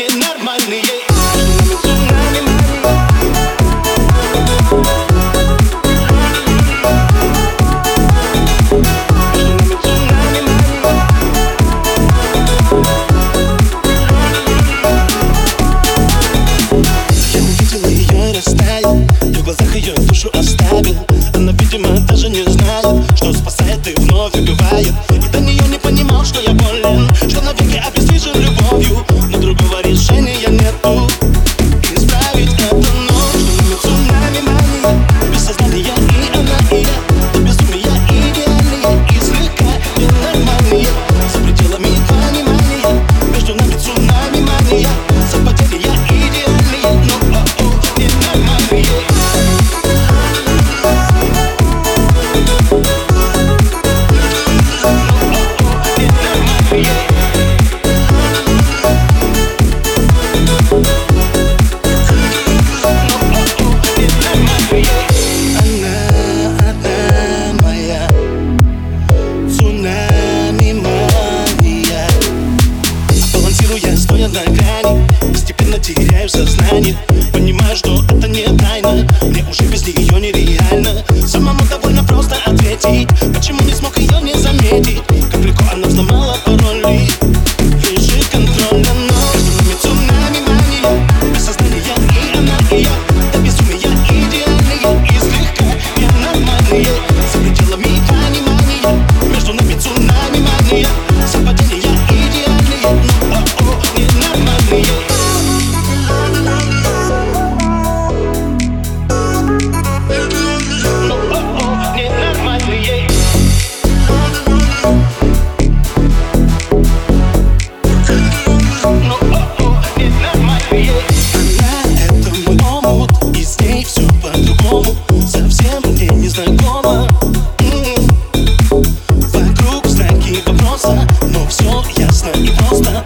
ненормальные теряю сознание. Понимаю, что это не тайна. Мне уже без нее нереально. Самому довольно просто ответить. Почему не смог ее не заметить? Как легко она взломала пароли Лежит контроля, но Между нами цунами мания Без сознания и она, и я До безумия идеальные И слегка ненормальные За пределами понимания. Между нами цунами мания. Совпадения идеальные Но, о-о, ненормальные мне незнакомо М. Вокруг знаки вопроса Но все ясно и просто